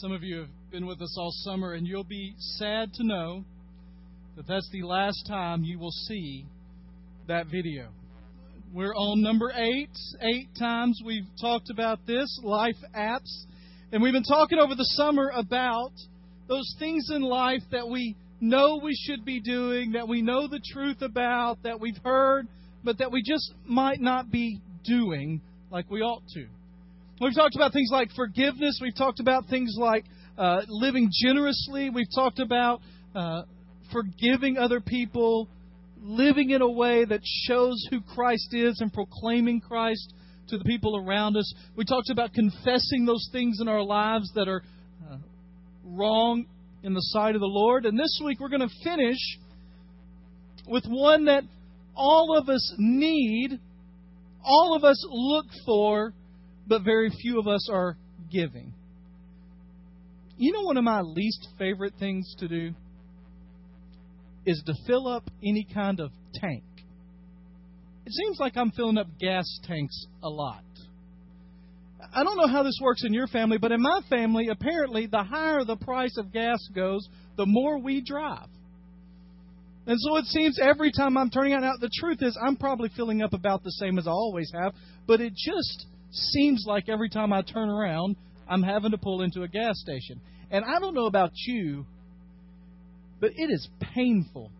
Some of you have been with us all summer, and you'll be sad to know that that's the last time you will see that video. We're on number eight. Eight times we've talked about this, life apps. And we've been talking over the summer about those things in life that we know we should be doing, that we know the truth about, that we've heard, but that we just might not be doing like we ought to. We've talked about things like forgiveness. We've talked about things like uh, living generously. We've talked about uh, forgiving other people, living in a way that shows who Christ is and proclaiming Christ to the people around us. We talked about confessing those things in our lives that are uh, wrong in the sight of the Lord. And this week we're going to finish with one that all of us need, all of us look for, but very few of us are giving. You know, one of my least favorite things to do is to fill up any kind of tank. It seems like I'm filling up gas tanks a lot. I don't know how this works in your family, but in my family, apparently, the higher the price of gas goes, the more we drive. And so it seems every time I'm turning out. Now, the truth is, I'm probably filling up about the same as I always have, but it just seems like every time I turn around, I'm having to pull into a gas station. And I don't know about you, but it is painful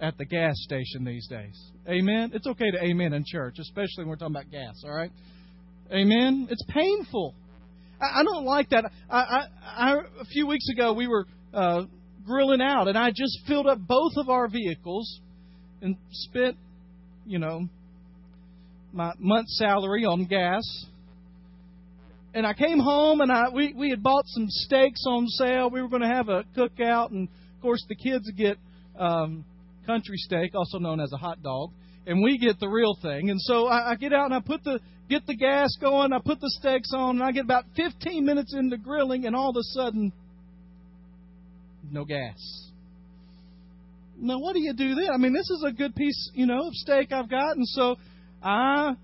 at the gas station these days. Amen? It's okay to amen in church, especially when we're talking about gas, all right? Amen? It's painful. I, don't like that. I, I, I, a few weeks ago, we were uh, grilling out, and I just filled up both of our vehicles and spent, you know, my month's salary on gas. And I came home and I we we had bought some steaks on sale. We were going to have a cookout, and of course the kids get um, country steak, also known as a hot dog, and we get the real thing. And so I, I get out and I put the get the gas going. I put the steaks on, and I get about 15 minutes into grilling, and all of a sudden, no gas. Now, what do you do then? I mean, this is a good piece, you know, of steak I've got, and so I,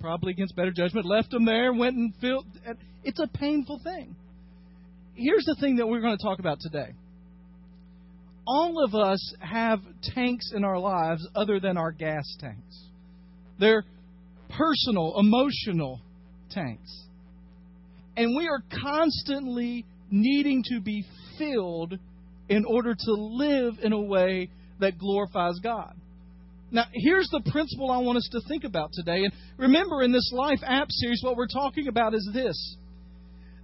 probably against better judgment, left them there, went and filled. It's a painful thing. Here's the thing that we're going to talk about today. All of us have tanks in our lives other than our gas tanks. They're personal, emotional tanks. And we are constantly needing to be filled in order to live in a way that glorifies God. Now, here's the principle I want us to think about today. And remember, in this Life app series, what we're talking about is this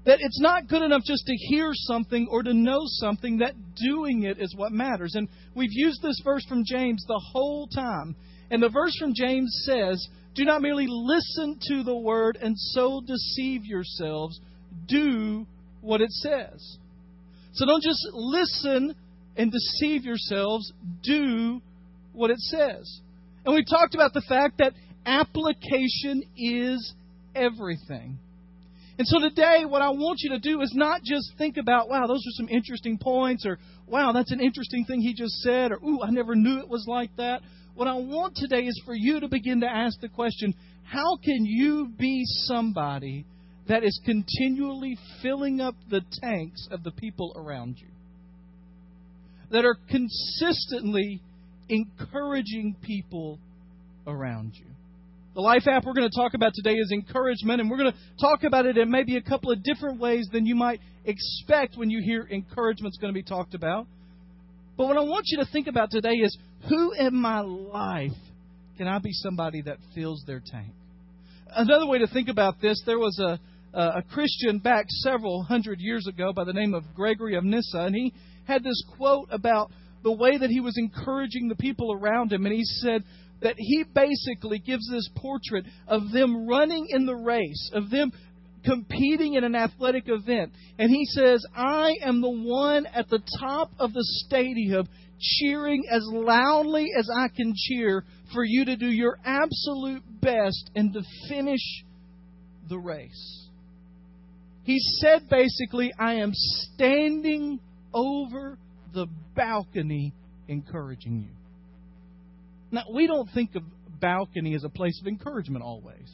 that it's not good enough just to hear something or to know something, that doing it is what matters. And we've used this verse from James the whole time. And the verse from James says, Do not merely listen to the word and so deceive yourselves, do what it says. So don't just listen and deceive yourselves, do what it says. And we talked about the fact that application is everything. And so today, what I want you to do is not just think about, wow, those are some interesting points, or wow, that's an interesting thing he just said, or ooh, I never knew it was like that. What I want today is for you to begin to ask the question how can you be somebody that is continually filling up the tanks of the people around you? That are consistently encouraging people around you. The life app we're going to talk about today is encouragement, and we're going to talk about it in maybe a couple of different ways than you might expect when you hear encouragement's going to be talked about. But what I want you to think about today is who in my life can I be somebody that fills their tank? Another way to think about this, there was a, a Christian back several hundred years ago by the name of Gregory of Nyssa, and he had this quote about the way that he was encouraging the people around him. And he said that he basically gives this portrait of them running in the race, of them competing in an athletic event. And he says, I am the one at the top of the stadium cheering as loudly as I can cheer for you to do your absolute best and to finish the race. He said basically, I am standing over the balcony encouraging you. Now, we don't think of balcony as a place of encouragement always.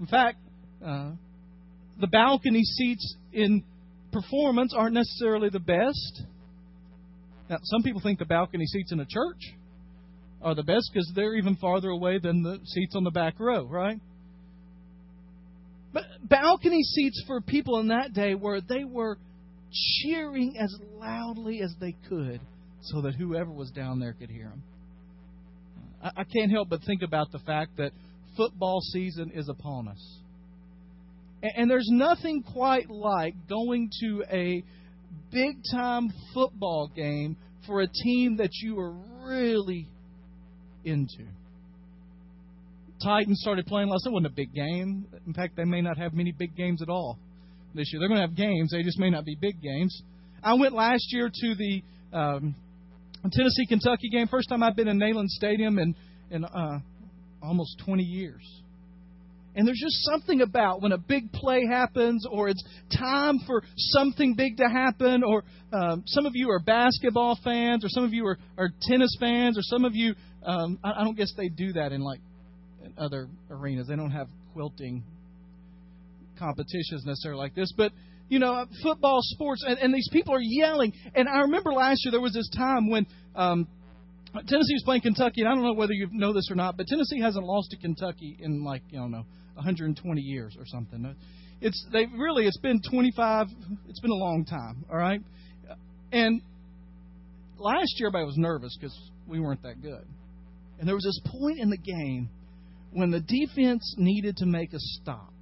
In fact, uh, the balcony seats in performance aren't necessarily the best. Now, some people think the balcony seats in a church are the best because they're even farther away than the seats on the back row, right? But balcony seats for people in that day were they were cheering as loudly as they could so that whoever was down there could hear them. I, can't help but think about the fact that football season is upon us. And, and there's nothing quite like going to a big time football game for a team that you are really into. Titans started playing last night. It wasn't a big game. In fact, they may not have many big games at all this year. They're going to have games. They just may not be big games. I went last year to the um, Tennessee Kentucky game. First time I've been in Neyland Stadium in in uh, almost 20 years. And there's just something about when a big play happens, or it's time for something big to happen, or um, some of you are basketball fans, or some of you are, are tennis fans, or some of you, um, I, I don't guess they do that in like in other arenas. They don't have quilting competitions necessarily like this, but you know, football, sports, and, and these people are yelling. And I remember last year there was this time when um, Tennessee was playing Kentucky, and I don't know whether you know this or not, but Tennessee hasn't lost to Kentucky in like I don't know 120 years or something. It's they really it's been 25. It's been a long time. All right, and last year everybody was nervous because we weren't that good, and there was this point in the game when the defense needed to make a stop.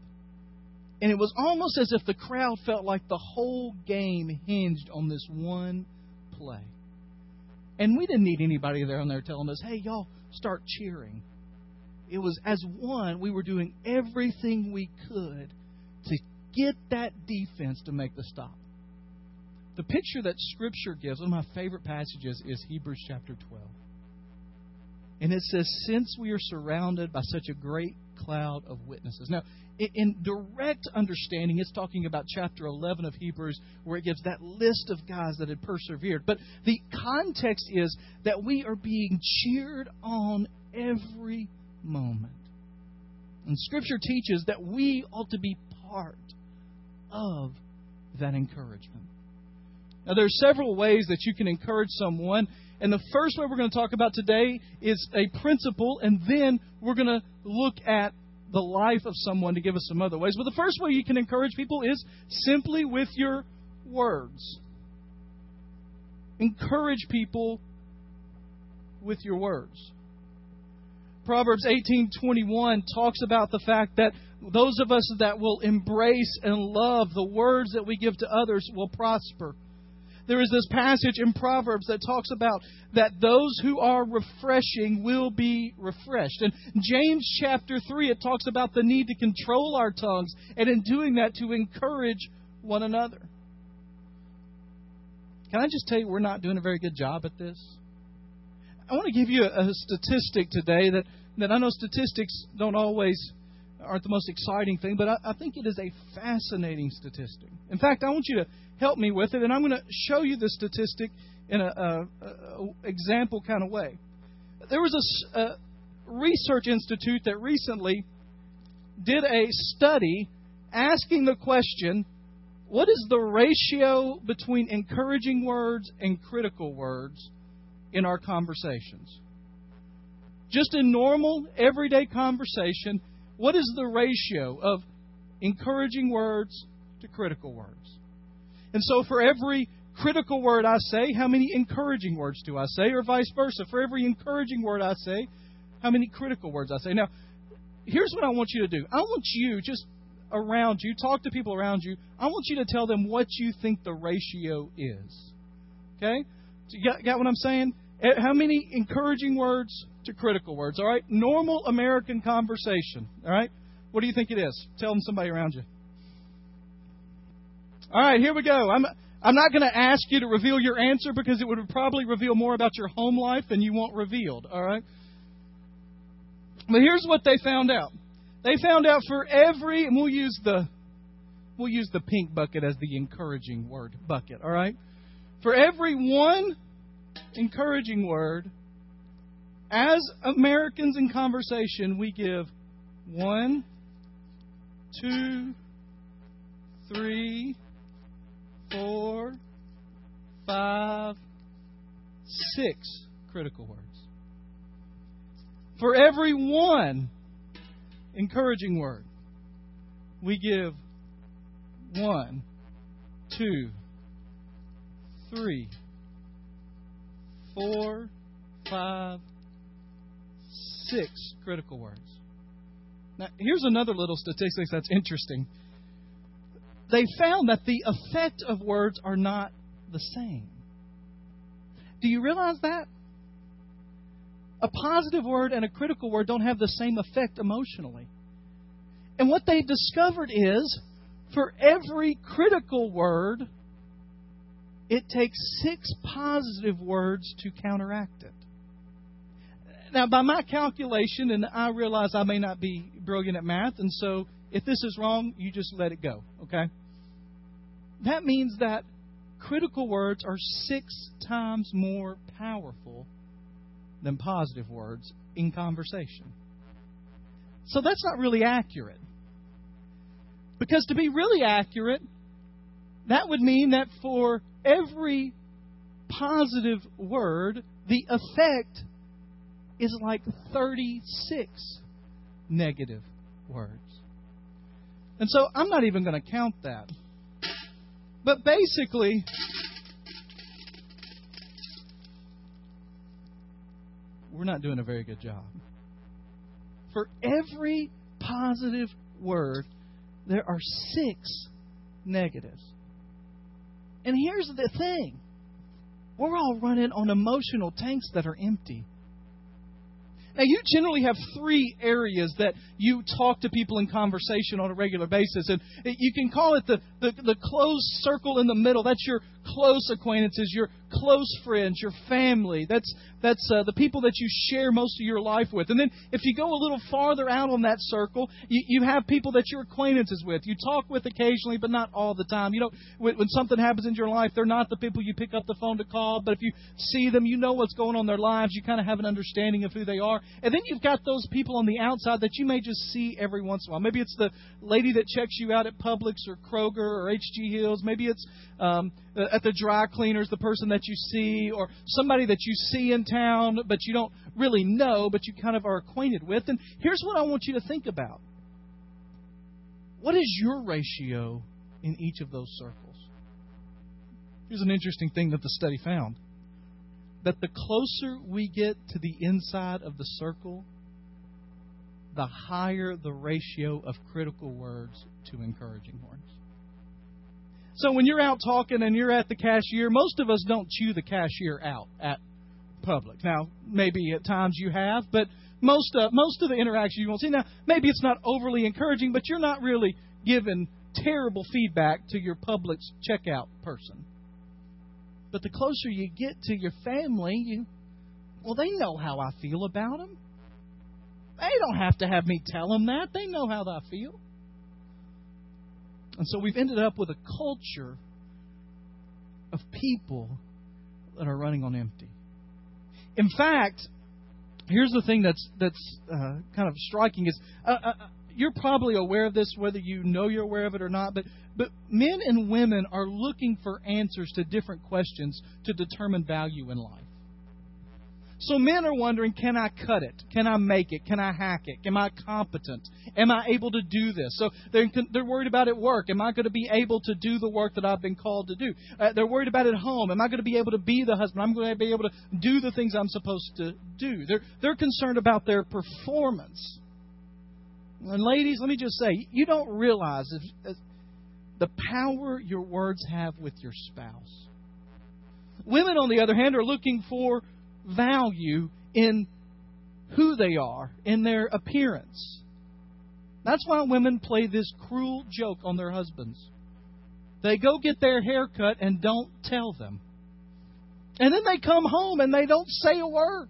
And it was almost as if the crowd felt like the whole game hinged on this one play. And we didn't need anybody there on there telling us, hey, y'all, start cheering. It was as one, we were doing everything we could to get that defense to make the stop. The picture that Scripture gives, one of my favorite passages, is Hebrews chapter 12. And it says, Since we are surrounded by such a great cloud of witnesses. Now, in direct understanding, it's talking about chapter 11 of Hebrews, where it gives that list of guys that had persevered. But the context is that we are being cheered on every moment. And Scripture teaches that we ought to be part of that encouragement. Now, there are several ways that you can encourage someone. And the first way we're going to talk about today is a principle, and then we're going to look at the life of someone to give us some other ways. But the first way you can encourage people is simply with your words. Encourage people with your words. Proverbs 18:21 talks about the fact that those of us that will embrace and love the words that we give to others will prosper. There is this passage in Proverbs that talks about that those who are refreshing will be refreshed. And James chapter 3, it talks about the need to control our tongues, and in doing that, to encourage one another. Can I just tell you, we're not doing a very good job at this? I want to give you a, statistic today that, that I know statistics don't always aren't the most exciting thing, but I, I think it is a fascinating statistic. In fact, I want you to help me with it, and I'm going to show you the statistic in an example kind of way. There was a, a research institute that recently did a study asking the question what is the ratio between encouraging words and critical words in our conversations? Just in normal, everyday conversation, what is the ratio of encouraging words to critical words? And so for every critical word I say, how many encouraging words do I say? Or vice versa. For every encouraging word I say, how many critical words I say? Now, here's what I want you to do. I want you, just around you, talk to people around you. I want you to tell them what you think the ratio is. Okay? So you got, got what I'm saying? Eh, how many encouraging words to critical words? All right? Normal American conversation. All right? What do you think it is? Tell them somebody around you. All right, here we go. I'm I'm not going to ask you to reveal your answer because it would probably reveal more about your home life than you want revealed. All right. But here's what they found out. They found out for every, and we'll use the we'll use the pink bucket as the encouraging word bucket. All right. For every one encouraging word, as Americans in conversation, we give one, two, three, four, five, six critical words. For every one encouraging word, we give one, two, three, four, five, six critical words. Now, here's another little statistic that's interesting. They found that the effect of words are not the same. Do you realize that? A positive word and a critical word don't have the same effect emotionally. And what they discovered is for every critical word, it takes six positive words to counteract it. Now, by my calculation, and I realize I may not be brilliant at math, and so if this is wrong, you just let it go, okay? That means that critical words are six times more powerful than positive words in conversation. So that's not really accurate. Because to be really accurate, that would mean that for every positive word, the effect is like 36 negative words. And so I'm not even going to count that. But basically, we're not doing a very good job. For every positive word, there are six negatives. And here's the thing we're all running on emotional tanks that are empty. Now, you generally have three areas that you talk to people in conversation on a regular basis. And you can call it the, the, the closed circle in the middle. That's your close acquaintances, your close friends, your family. That's that's uh, the people that you share most of your life with. And then if you go a little farther out on that circle, you, you have people that you're acquaintances with. You talk with occasionally, but not all the time. You know, when, when something happens in your life, they're not the people you pick up the phone to call. But if you see them, you know what's going on in their lives. You kind of have an understanding of who they are. And then you've got those people on the outside that you may just see every once in a while. Maybe it's the lady that checks you out at Publix or Kroger or HG Hills. Maybe it's um, at the dry cleaners, the person that you see, or somebody that you see in town but you don't really know, but you kind of are acquainted with. And here's what I want you to think about what is your ratio in each of those circles? Here's an interesting thing that the study found that the closer we get to the inside of the circle, the higher the ratio of critical words to encouraging words. So when you're out talking and you're at the cashier, most of us don't chew the cashier out at Publix. Now, maybe at times you have, but most uh, most of the interactions you won't see. Now, maybe it's not overly encouraging, but you're not really giving terrible feedback to your Publix checkout person. But the closer you get to your family, you well, they know how I feel about them. They don't have to have me tell them that. They know how I feel. And so we've ended up with a culture of people that are running on empty. In fact, here's the thing that's that's uh, kind of striking is uh, uh, you're probably aware of this, whether you know you're aware of it or not. But but men and women are looking for answers to different questions to determine value in life. So men are wondering, can I cut it? Can I make it? Can I hack it? Am I competent? Am I able to do this? So they're, they're worried about at work. Am I going to be able to do the work that I've been called to do? Uh, they're worried about at home. Am I going to be able to be the husband? I'm going to be able to do the things I'm supposed to do. They're, they're concerned about their performance. And ladies, let me just say, you don't realize if, the power your words have with your spouse. Women, on the other hand, are looking for value in who they are, in their appearance. That's why women play this cruel joke on their husbands. They go get their hair cut and don't tell them. And then they come home and they don't say a word.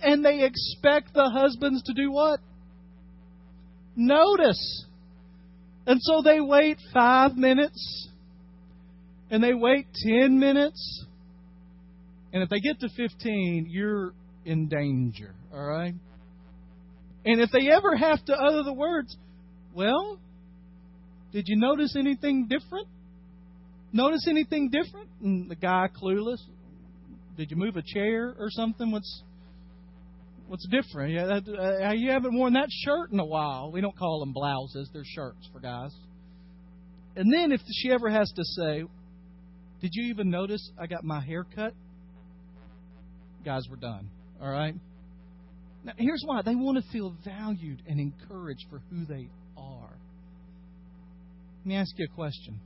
And they expect the husbands to do what? Notice. And so they wait five minutes. And they wait ten minutes. And if they get to 15, you're in danger, all right? And if they ever have to utter the words, well, did you notice anything different? notice anything different? And the guy clueless. Did you move a chair or something? What's what's different? Yeah, that, uh, you haven't worn that shirt in a while. We don't call them blouses; they're shirts for guys. And then if she ever has to say, "Did you even notice I got my hair cut?" Guys, we're done. All right. Now, here's why they want to feel valued and encouraged for who they are. Let me ask you a question.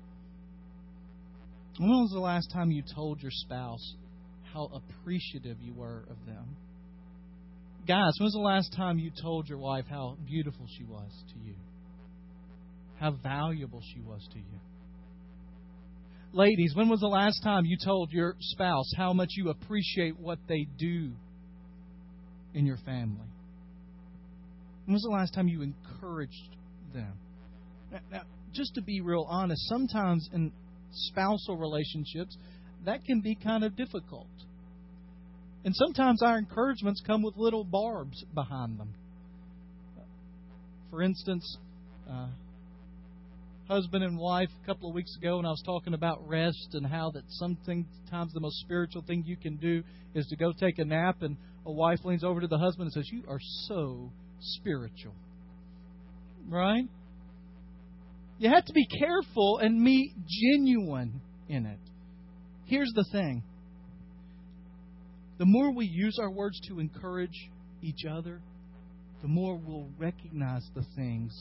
When was the last time you told your spouse how appreciative you were of them? Guys, when was the last time you told your wife how beautiful she was to you? How valuable she was to you? Ladies, when was the last time you told your spouse how much you appreciate what they do in your family? When was the last time you encouraged them? Now, now, just to be real honest, sometimes in spousal relationships, that can be kind of difficult. And sometimes our encouragements come with little barbs behind them. For instance, uh, husband and wife a couple of weeks ago, and I was talking about rest and how that sometimes the most spiritual thing you can do is to go take a nap, and a wife leans over to the husband and says, "You are so spiritual." Right? You have to be careful and be genuine in it. Here's the thing the more we use our words to encourage each other, the more we'll recognize the things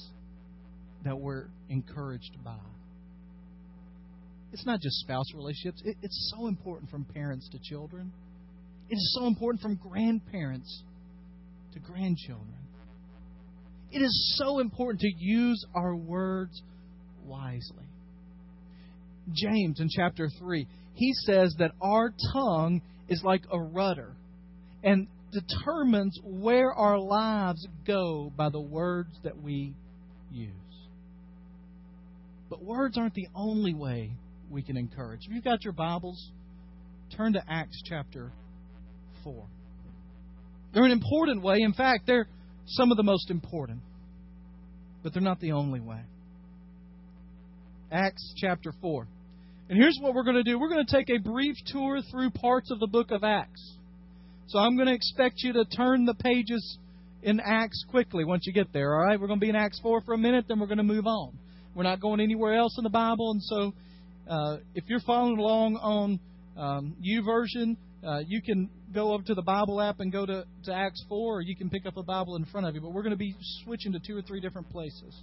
that we're encouraged by. It's not just spouse relationships, it's so important from parents to children. It is so important from grandparents to grandchildren. It is so important to use our words wisely. James in chapter 3, he says that our tongue is like a rudder and determines where our lives go by the words that we use. But words aren't the only way we can encourage. If you've got your Bibles, turn to Acts chapter 4. They're an important way. In fact, they're some of the most important. But they're not the only way. Acts chapter 4. And here's what we're going to do we're going to take a brief tour through parts of the book of Acts. So I'm going to expect you to turn the pages in Acts quickly once you get there, all right? We're going to be in Acts 4 for a minute, then we're going to move on. We're not going anywhere else in the Bible, and so uh, if you're following along on um, YouVersion, uh, you can go over to the Bible app and go to, to Acts 4, or you can pick up a Bible in front of you. But we're going to be switching to two or three different places.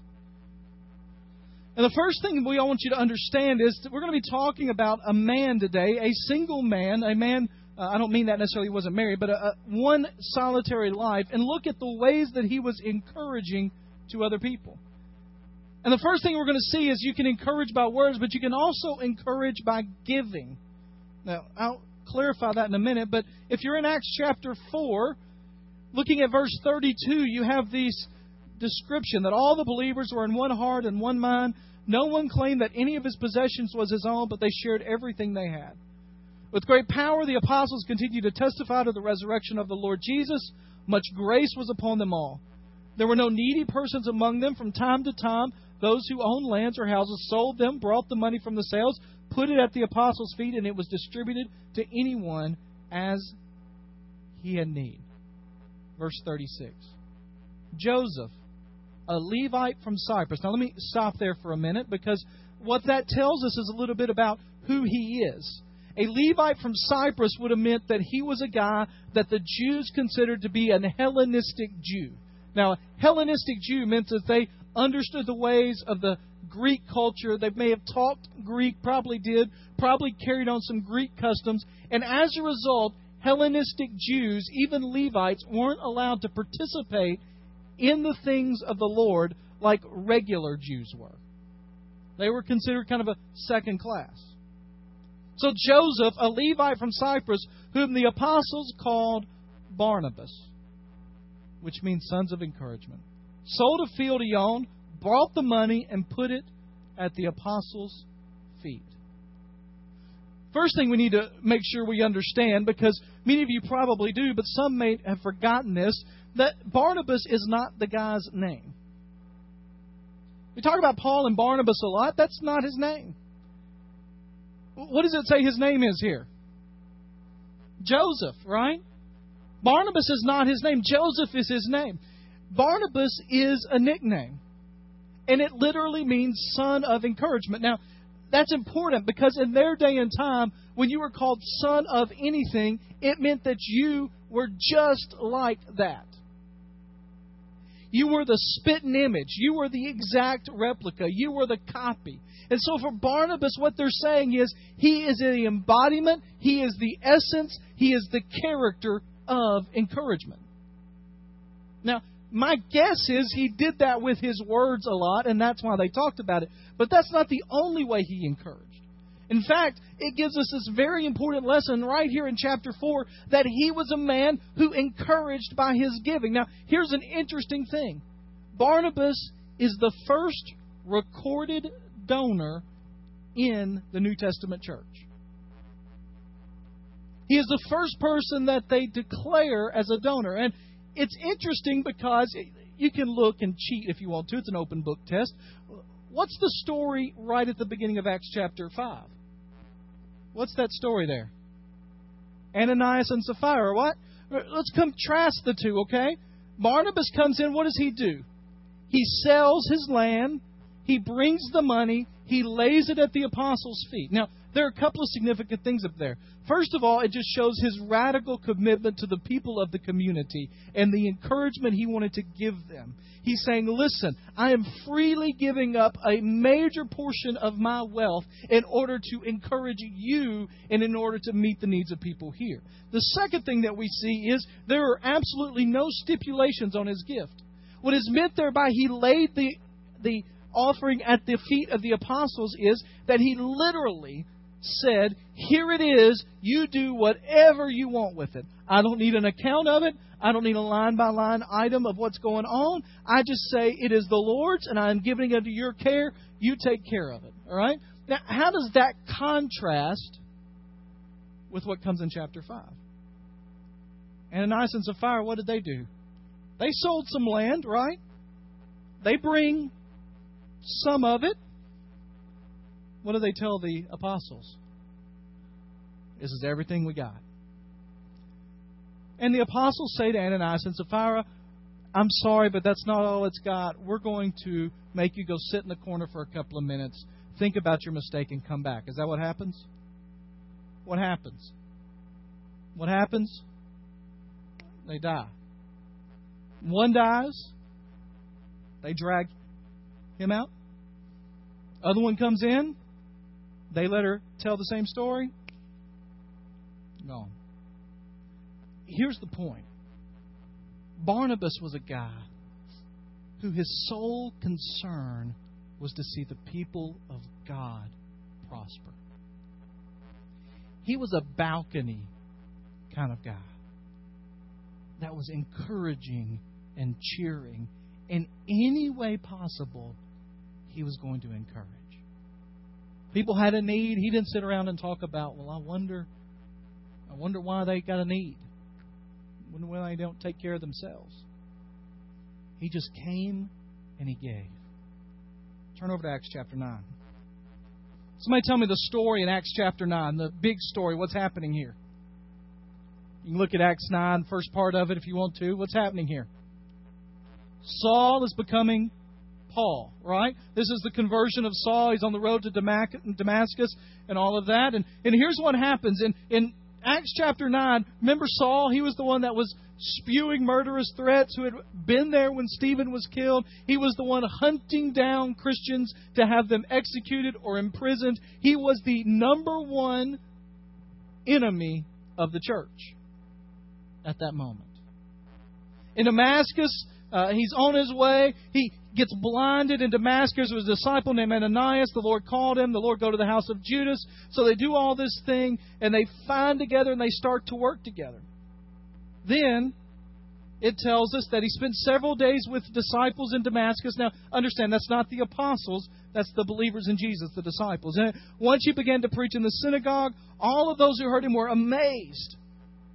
And the first thing we all want you to understand is that we're going to be talking about a man today, a single man, a man. Uh, I don't mean that necessarily he wasn't married, but a, a, one solitary life, and look at the ways that he was encouraging to other people. And the first thing we're going to see is you can encourage by words, but you can also encourage by giving. Now, I'll clarify that in a minute, but if you're in Acts chapter 4, looking at verse 32, you have this description that all the believers were in one heart and one mind. No one claimed that any of his possessions was his own, but they shared everything they had. With great power, the apostles continued to testify to the resurrection of the Lord Jesus. Much grace was upon them all. There were no needy persons among them. From time to time, those who owned lands or houses sold them, brought the money from the sales, put it at the apostles' feet, and it was distributed to anyone as he had need. Verse 36. Joseph, a Levite from Cyprus. Now, let me stop there for a minute because what that tells us is a little bit about who he is. A Levite from Cyprus would have meant that he was a guy that the Jews considered to be an Hellenistic Jew. Now, a Hellenistic Jew meant that they understood the ways of the Greek culture. They may have talked Greek, probably did, probably carried on some Greek customs. And as a result, Hellenistic Jews, even Levites, weren't allowed to participate in the things of the Lord like regular Jews were. They were considered kind of a second class. So Joseph, a Levite from Cyprus, whom the apostles called Barnabas, which means sons of encouragement, sold a field he owned, brought the money, and put it at the apostles' feet. First thing we need to make sure we understand, because many of you probably do, but some may have forgotten this, that Barnabas is not the guy's name. We talk about Paul and Barnabas a lot. That's not his name. What does it say his name is here? Joseph, right? Barnabas is not his name. Joseph is his name. Barnabas is a nickname. And it literally means son of encouragement. Now, that's important because in their day and time, when you were called son of anything, it meant that you were just like that. You were the spitting image. You were the exact replica. You were the copy. And so for Barnabas, what they're saying is he is the embodiment, he is the essence, he is the character of encouragement. Now, my guess is he did that with his words a lot, and that's why they talked about it. But that's not the only way he encouraged. In fact, it gives us this very important lesson right here in chapter 4 that he was a man who encouraged by his giving. Now, here's an interesting thing Barnabas is the first recorded donor in the New Testament church. He is the first person that they declare as a donor. And it's interesting because you can look and cheat if you want to. It's an open book test. What's the story right at the beginning of Acts chapter 5? What's that story there? Ananias and Sapphira. What? Let's contrast the two, okay? Barnabas comes in. What does he do? He sells his land. He brings the money. He lays it at the apostles' feet. Now, there are a couple of significant things up there. First of all, it just shows his radical commitment to the people of the community and the encouragement he wanted to give them. He's saying, Listen, I am freely giving up a major portion of my wealth in order to encourage you and in order to meet the needs of people here. The second thing that we see is there are absolutely no stipulations on his gift. What is meant thereby he laid the, the offering at the feet of the apostles is that he literally said, Here it is. You do whatever you want with it. I don't need an account of it. I don't need a line by line item of what's going on. I just say, It is the Lord's, and I am giving it unto your care. You take care of it. All right? Now, how does that contrast with what comes in chapter 5? Ananias and Sapphira, what did they do? They sold some land, right? They bring some of it what do they tell the apostles? This is everything we got. And the apostles say to Ananias and Sapphira, I'm sorry, but that's not all it's got. We're going to make you go sit in the corner for a couple of minutes, think about your mistake, and come back. Is that what happens? What happens? What happens? They die. One dies, they drag him out. Other one comes in, they let her tell the same story? No. Here's the point Barnabas was a guy who his sole concern was to see the people of God prosper. He was a balcony kind of guy that was encouraging and cheering. In any way possible, he was going to encourage. People had a need. He didn't sit around and talk about, well, I wonder, I wonder why they got a need. Wonder why they don't take care of themselves. He just came and he gave. Turn over to Acts chapter 9. Somebody tell me the story in Acts chapter 9, the big story. What's happening here? You can look at Acts 9, first part of it if you want to. What's happening here? Saul is becoming Paul, right? This is the conversion of Saul. He's on the road to Damascus and all of that. And, and here's what happens. In, in Acts chapter 9, remember Saul? He was the one that was spewing murderous threats, who had been there when Stephen was killed. He was the one hunting down Christians to have them executed or imprisoned. He was the number one enemy of the church at that moment. In Damascus, uh, he's on his way. He gets blinded in Damascus. Was a disciple named Ananias. The Lord called him. The Lord go to the house of Judas. So they do all this thing, and they find together and they start to work together. Then it tells us that he spent several days with disciples in Damascus. Now, understand, that's not the apostles, that's the believers in Jesus, the disciples. And once he began to preach in the synagogue, all of those who heard him were amazed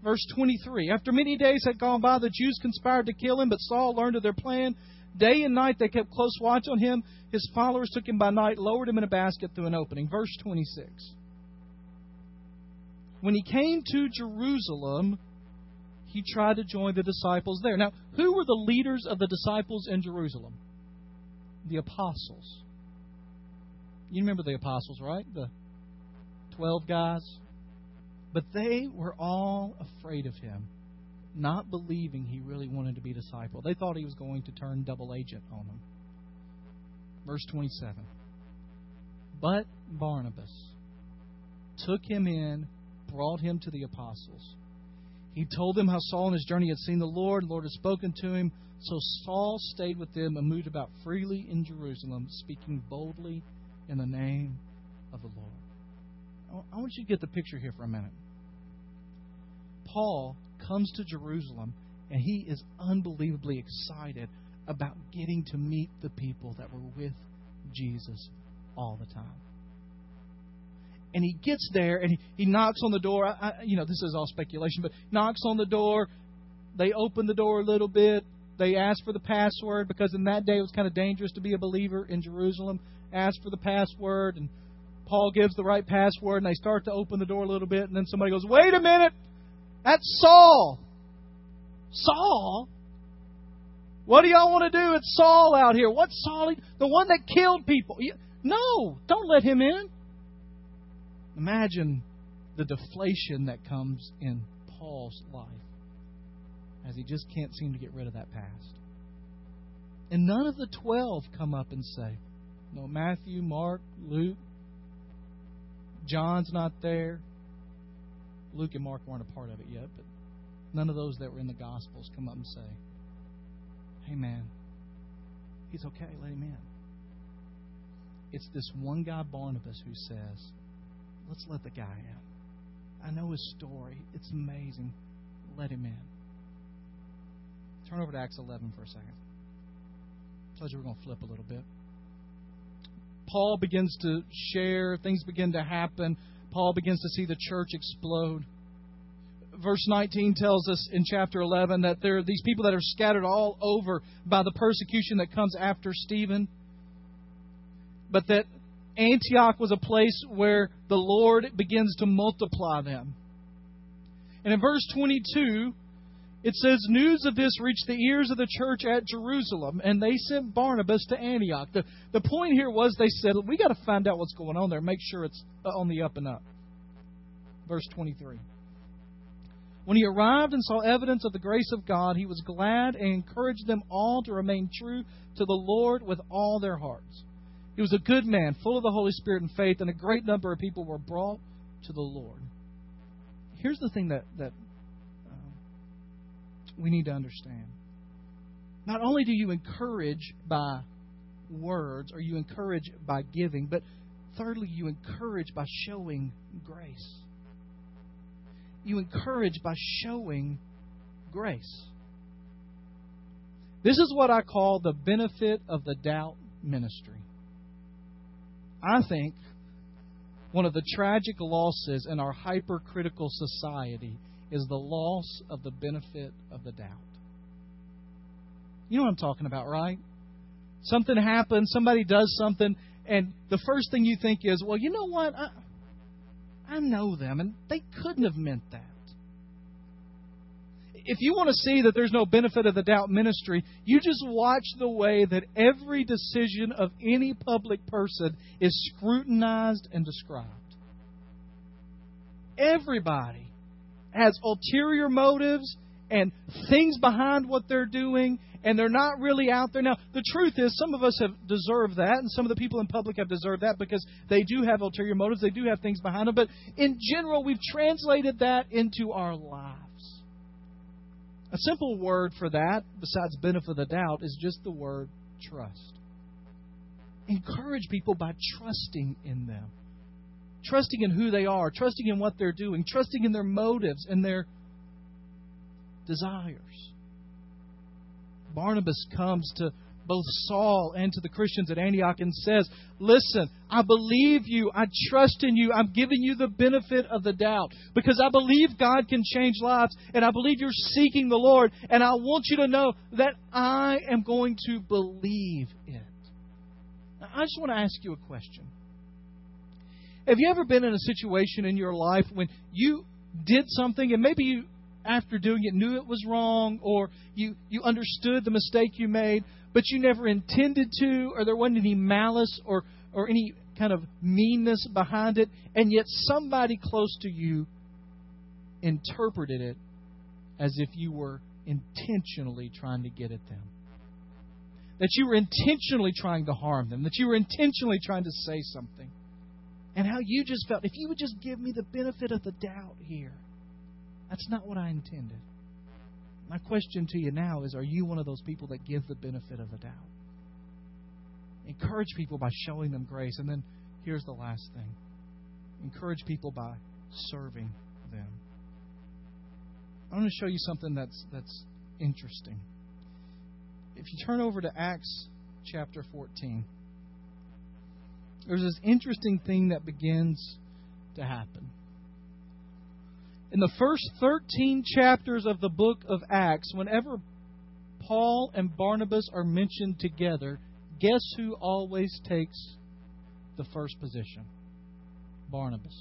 Verse 23 After many days had gone by, the Jews conspired to kill him, but Saul learned of their plan. Day and night they kept close watch on him. His followers took him by night, lowered him in a basket through an opening. Verse 26. when he came to Jerusalem, he tried to join the disciples there. Now, who were the leaders of the disciples in Jerusalem? The apostles. You remember the apostles, right? The 12 guys. But they were all afraid of him, not believing he really wanted to be a disciple. They thought he was going to turn double agent on them. Verse 27. But Barnabas took him in, brought him to the apostles. He told them how Saul on his journey had seen the Lord, the Lord had spoken to him. So Saul stayed with them and moved about freely in Jerusalem, speaking boldly in the name of the Lord. I want you to get the picture here for a minute. Paul comes to Jerusalem and he is unbelievably excited about getting to meet the people that were with Jesus all the time. And he gets there and he, he knocks on the door. I, I, you know, this is all speculation, but knocks on the door. They open the door a little bit. They ask for the password because in that day it was kind of dangerous to be a believer in Jerusalem. Ask for the password, and Paul gives the right password, and they start to open the door a little bit, and then somebody goes, Wait a minute! That's Saul. Saul? What do y'all want to do? It's Saul out here. What's Saul? The one that killed people. No, don't let him in. Imagine the deflation that comes in Paul's life as he just can't seem to get rid of that past. And none of the twelve come up and say, No, Matthew, Mark, Luke, John's not there. Luke and Mark weren't a part of it yet, but none of those that were in the Gospels come up and say, Hey, man, he's okay. Let him in. It's this one guy, Barnabas, who says, Let's let the guy in. I know his story. It's amazing. Let him in. Turn over to Acts 11 for a second. I told you we're going to flip a little bit. Paul begins to share, things begin to happen. Paul begins to see the church explode. Verse 19 tells us in chapter 11 that there are these people that are scattered all over by the persecution that comes after Stephen. But that Antioch was a place where the Lord begins to multiply them. And in verse 22, it says, News of this reached the ears of the church at Jerusalem, and they sent Barnabas to Antioch. The, the point here was they said, we got to find out what's going on there, make sure it's uh, on the up and up. Verse 23. When he arrived and saw evidence of the grace of God, he was glad and encouraged them all to remain true to the Lord with all their hearts. He was a good man, full of the Holy Spirit and faith, and a great number of people were brought to the Lord. Here's the thing that, that we need to understand. Not only do you encourage by words or you encourage by giving, but thirdly, you encourage by showing grace. You encourage by showing grace. This is what I call the benefit of the doubt ministry. I think one of the tragic losses in our hypercritical society is the loss of the benefit of the doubt. You know what I'm talking about, right? Something happens, somebody does something, and the first thing you think is, well, you know what? I, I know them, and they couldn't have meant that if you want to see that there's no benefit of the doubt ministry, you just watch the way that every decision of any public person is scrutinized and described. Everybody has ulterior motives and things behind what they're doing, and they're not really out there. Now, the truth is, some of us have deserved that, and some of the people in public have deserved that because they do have ulterior motives, they do have things behind them. But in general, we've translated that into our lives. A simple word for that, besides benefit of the doubt, is just the word trust. Encourage people by trusting in them, trusting in who they are, trusting in what they're doing, trusting in their motives and their desires. Barnabas comes to both Saul and to the Christians at Antioch and says, Listen, I believe you. I trust in you. I'm giving you the benefit of the doubt because I believe God can change lives and I believe you're seeking the Lord. And I want you to know that I am going to believe it. Now, I just want to ask you a question. Have you ever been in a situation in your life when you did something and maybe you after doing it knew it was wrong or you you understood the mistake you made but you never intended to or there wasn't any malice or or any kind of meanness behind it and yet somebody close to you interpreted it as if you were intentionally trying to get at them? That you were intentionally trying to harm them? That you were intentionally trying to say something and how you just felt if you would just give me the benefit of the doubt here that's not what I intended. My question to you now is Are you one of those people that give the benefit of the doubt? Encourage people by showing them grace. And then here's the last thing encourage people by serving them. I want to show you something that's, that's interesting. If you turn over to Acts chapter 14, there's this interesting thing that begins to happen in the first 13 chapters of the book of Acts, whenever Paul and Barnabas are mentioned together, guess who always takes the first position? Barnabas.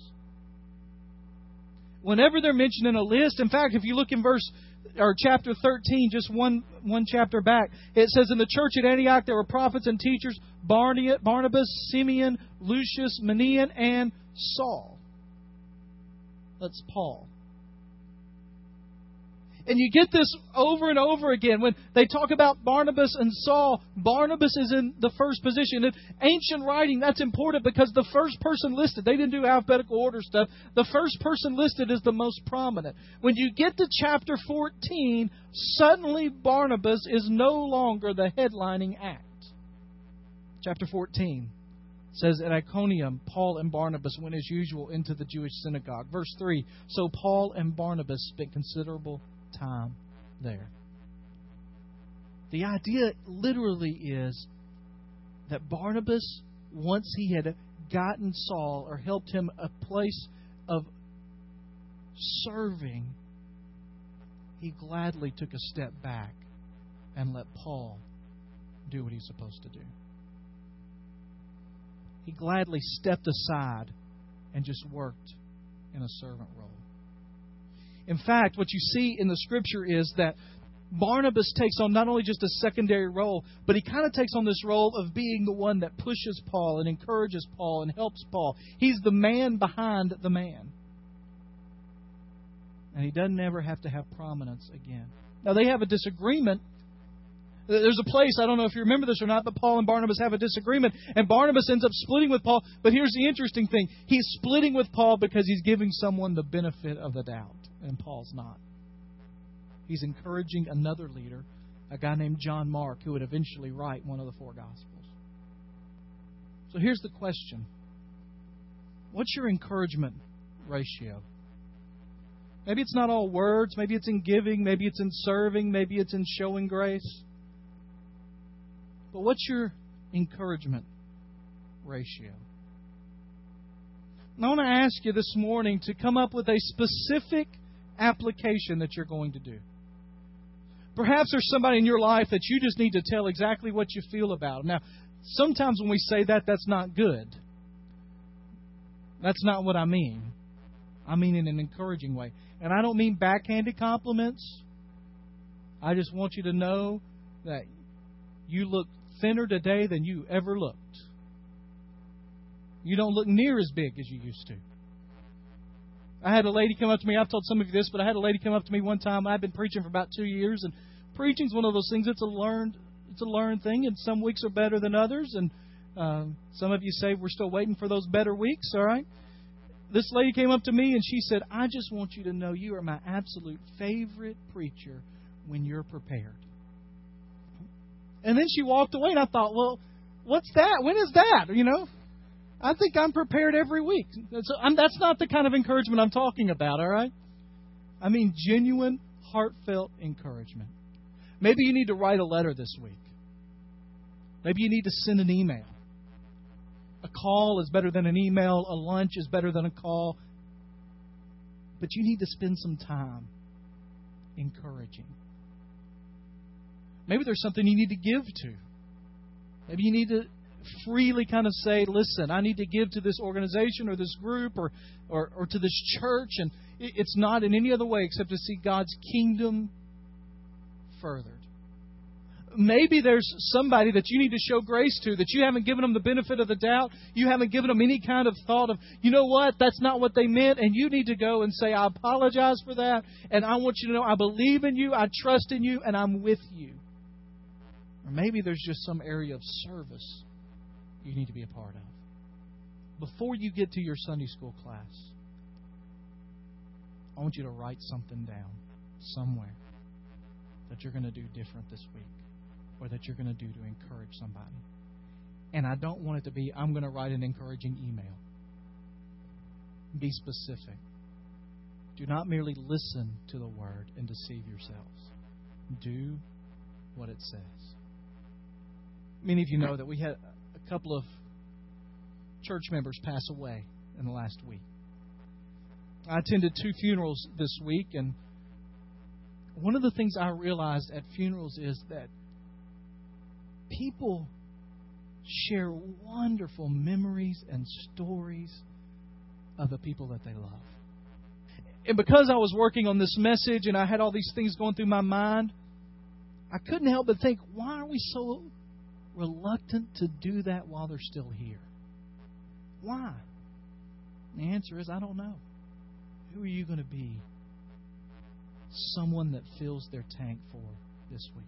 Whenever they're mentioned in a list, in fact, if you look in verse or chapter 13, just one one chapter back, it says in the church at Antioch there were prophets and teachers, Barnabas, Simeon, Lucius, Manaen, and Saul. That's Paul. And you get this over and over again. When they talk about Barnabas and Saul, Barnabas is in the first position. In ancient writing, that's important because the first person listed, they didn't do alphabetical order stuff. The first person listed is the most prominent. When you get to chapter 14, suddenly Barnabas is no longer the headlining act. Chapter 14 says at Iconium, Paul and Barnabas went as usual into the Jewish synagogue. Verse 3 So Paul and Barnabas spent considerable time there. The idea literally is that Barnabas, once he had gotten Saul or helped him a place of serving, he gladly took a step back and let Paul do what he's supposed to do. He gladly stepped aside and just worked in a servant role. In fact, what you see in the scripture is that Barnabas takes on not only just a secondary role, but he kind of takes on this role of being the one that pushes Paul and encourages Paul and helps Paul. He's the man behind the man. And he doesn't ever have to have prominence again. Now, they have a disagreement. There's a place, I don't know if you remember this or not, but Paul and Barnabas have a disagreement, and Barnabas ends up splitting with Paul. But here's the interesting thing he's splitting with Paul because he's giving someone the benefit of the doubt and Paul's not. He's encouraging another leader, a guy named John Mark, who would eventually write one of the four Gospels. So here's the question What's your encouragement ratio? Maybe it's not all words. Maybe it's in giving. Maybe it's in serving. Maybe it's in showing grace. But what's your encouragement ratio? I want to ask you this morning to come up with a specific application that you're going to do. Perhaps there's somebody in your life that you just need to tell exactly what you feel about. Now, sometimes when we say that, that's not good. That's not what I mean. I mean in an encouraging way. And I don't mean backhanded compliments. I just want you to know that you look thinner today than you ever looked. You don't look near as big as you used to. I had a lady come up to me. I've told some of you this, but I had a lady come up to me one time. I've been preaching for about two years, and preaching's one of those things. It's a learned, it's a learned thing, and some weeks are better than others. And uh, some of you say we're still waiting for those better weeks. All right. This lady came up to me and she said, "I just want you to know you are my absolute favorite preacher when you're prepared." And then she walked away, and I thought, "Well, what's that? When is that? You know?" I think I'm prepared every week. That's, that's not the kind of encouragement I'm talking about, all right? I mean genuine, heartfelt encouragement. Maybe you need to write a letter this week. Maybe you need to send an email. A call is better than an email, a lunch is better than a call. But you need to spend some time encouraging. Maybe there's something you need to give to. Maybe you need to freely kind of say, listen, I need to give to this organization or this group or, or, or to this church. And It's not in any other way except to see God's kingdom furthered. Maybe there's somebody that you need to show grace to that you haven't given them the benefit of the doubt. You haven't given them any kind of thought of, you know what, that's not what they meant. And you need to go and say, I apologize for that. And I want you to know I believe in you, I trust in you, and I'm with you. Or maybe there's just some area of service you need to be a part of. Before you get to your Sunday school class, I want you to write something down somewhere that you're going to do different this week or that you're going to do to encourage somebody. And I don't want it to be, I'm going to write an encouraging email. Be specific. Do not merely listen to the word and deceive yourselves. Do what it says. Many of you know that we had couple of church members pass away in the last week. I attended two funerals this week, and one of the things I realized at funerals is that people share wonderful memories and stories of the people that they love. And because I was working on this message and I had all these things going through my mind, I couldn't help but think, why are we so reluctant to do that while they're still here? Why? The answer is, I don't know. Who are you going to be? Someone that fills their tank for this week.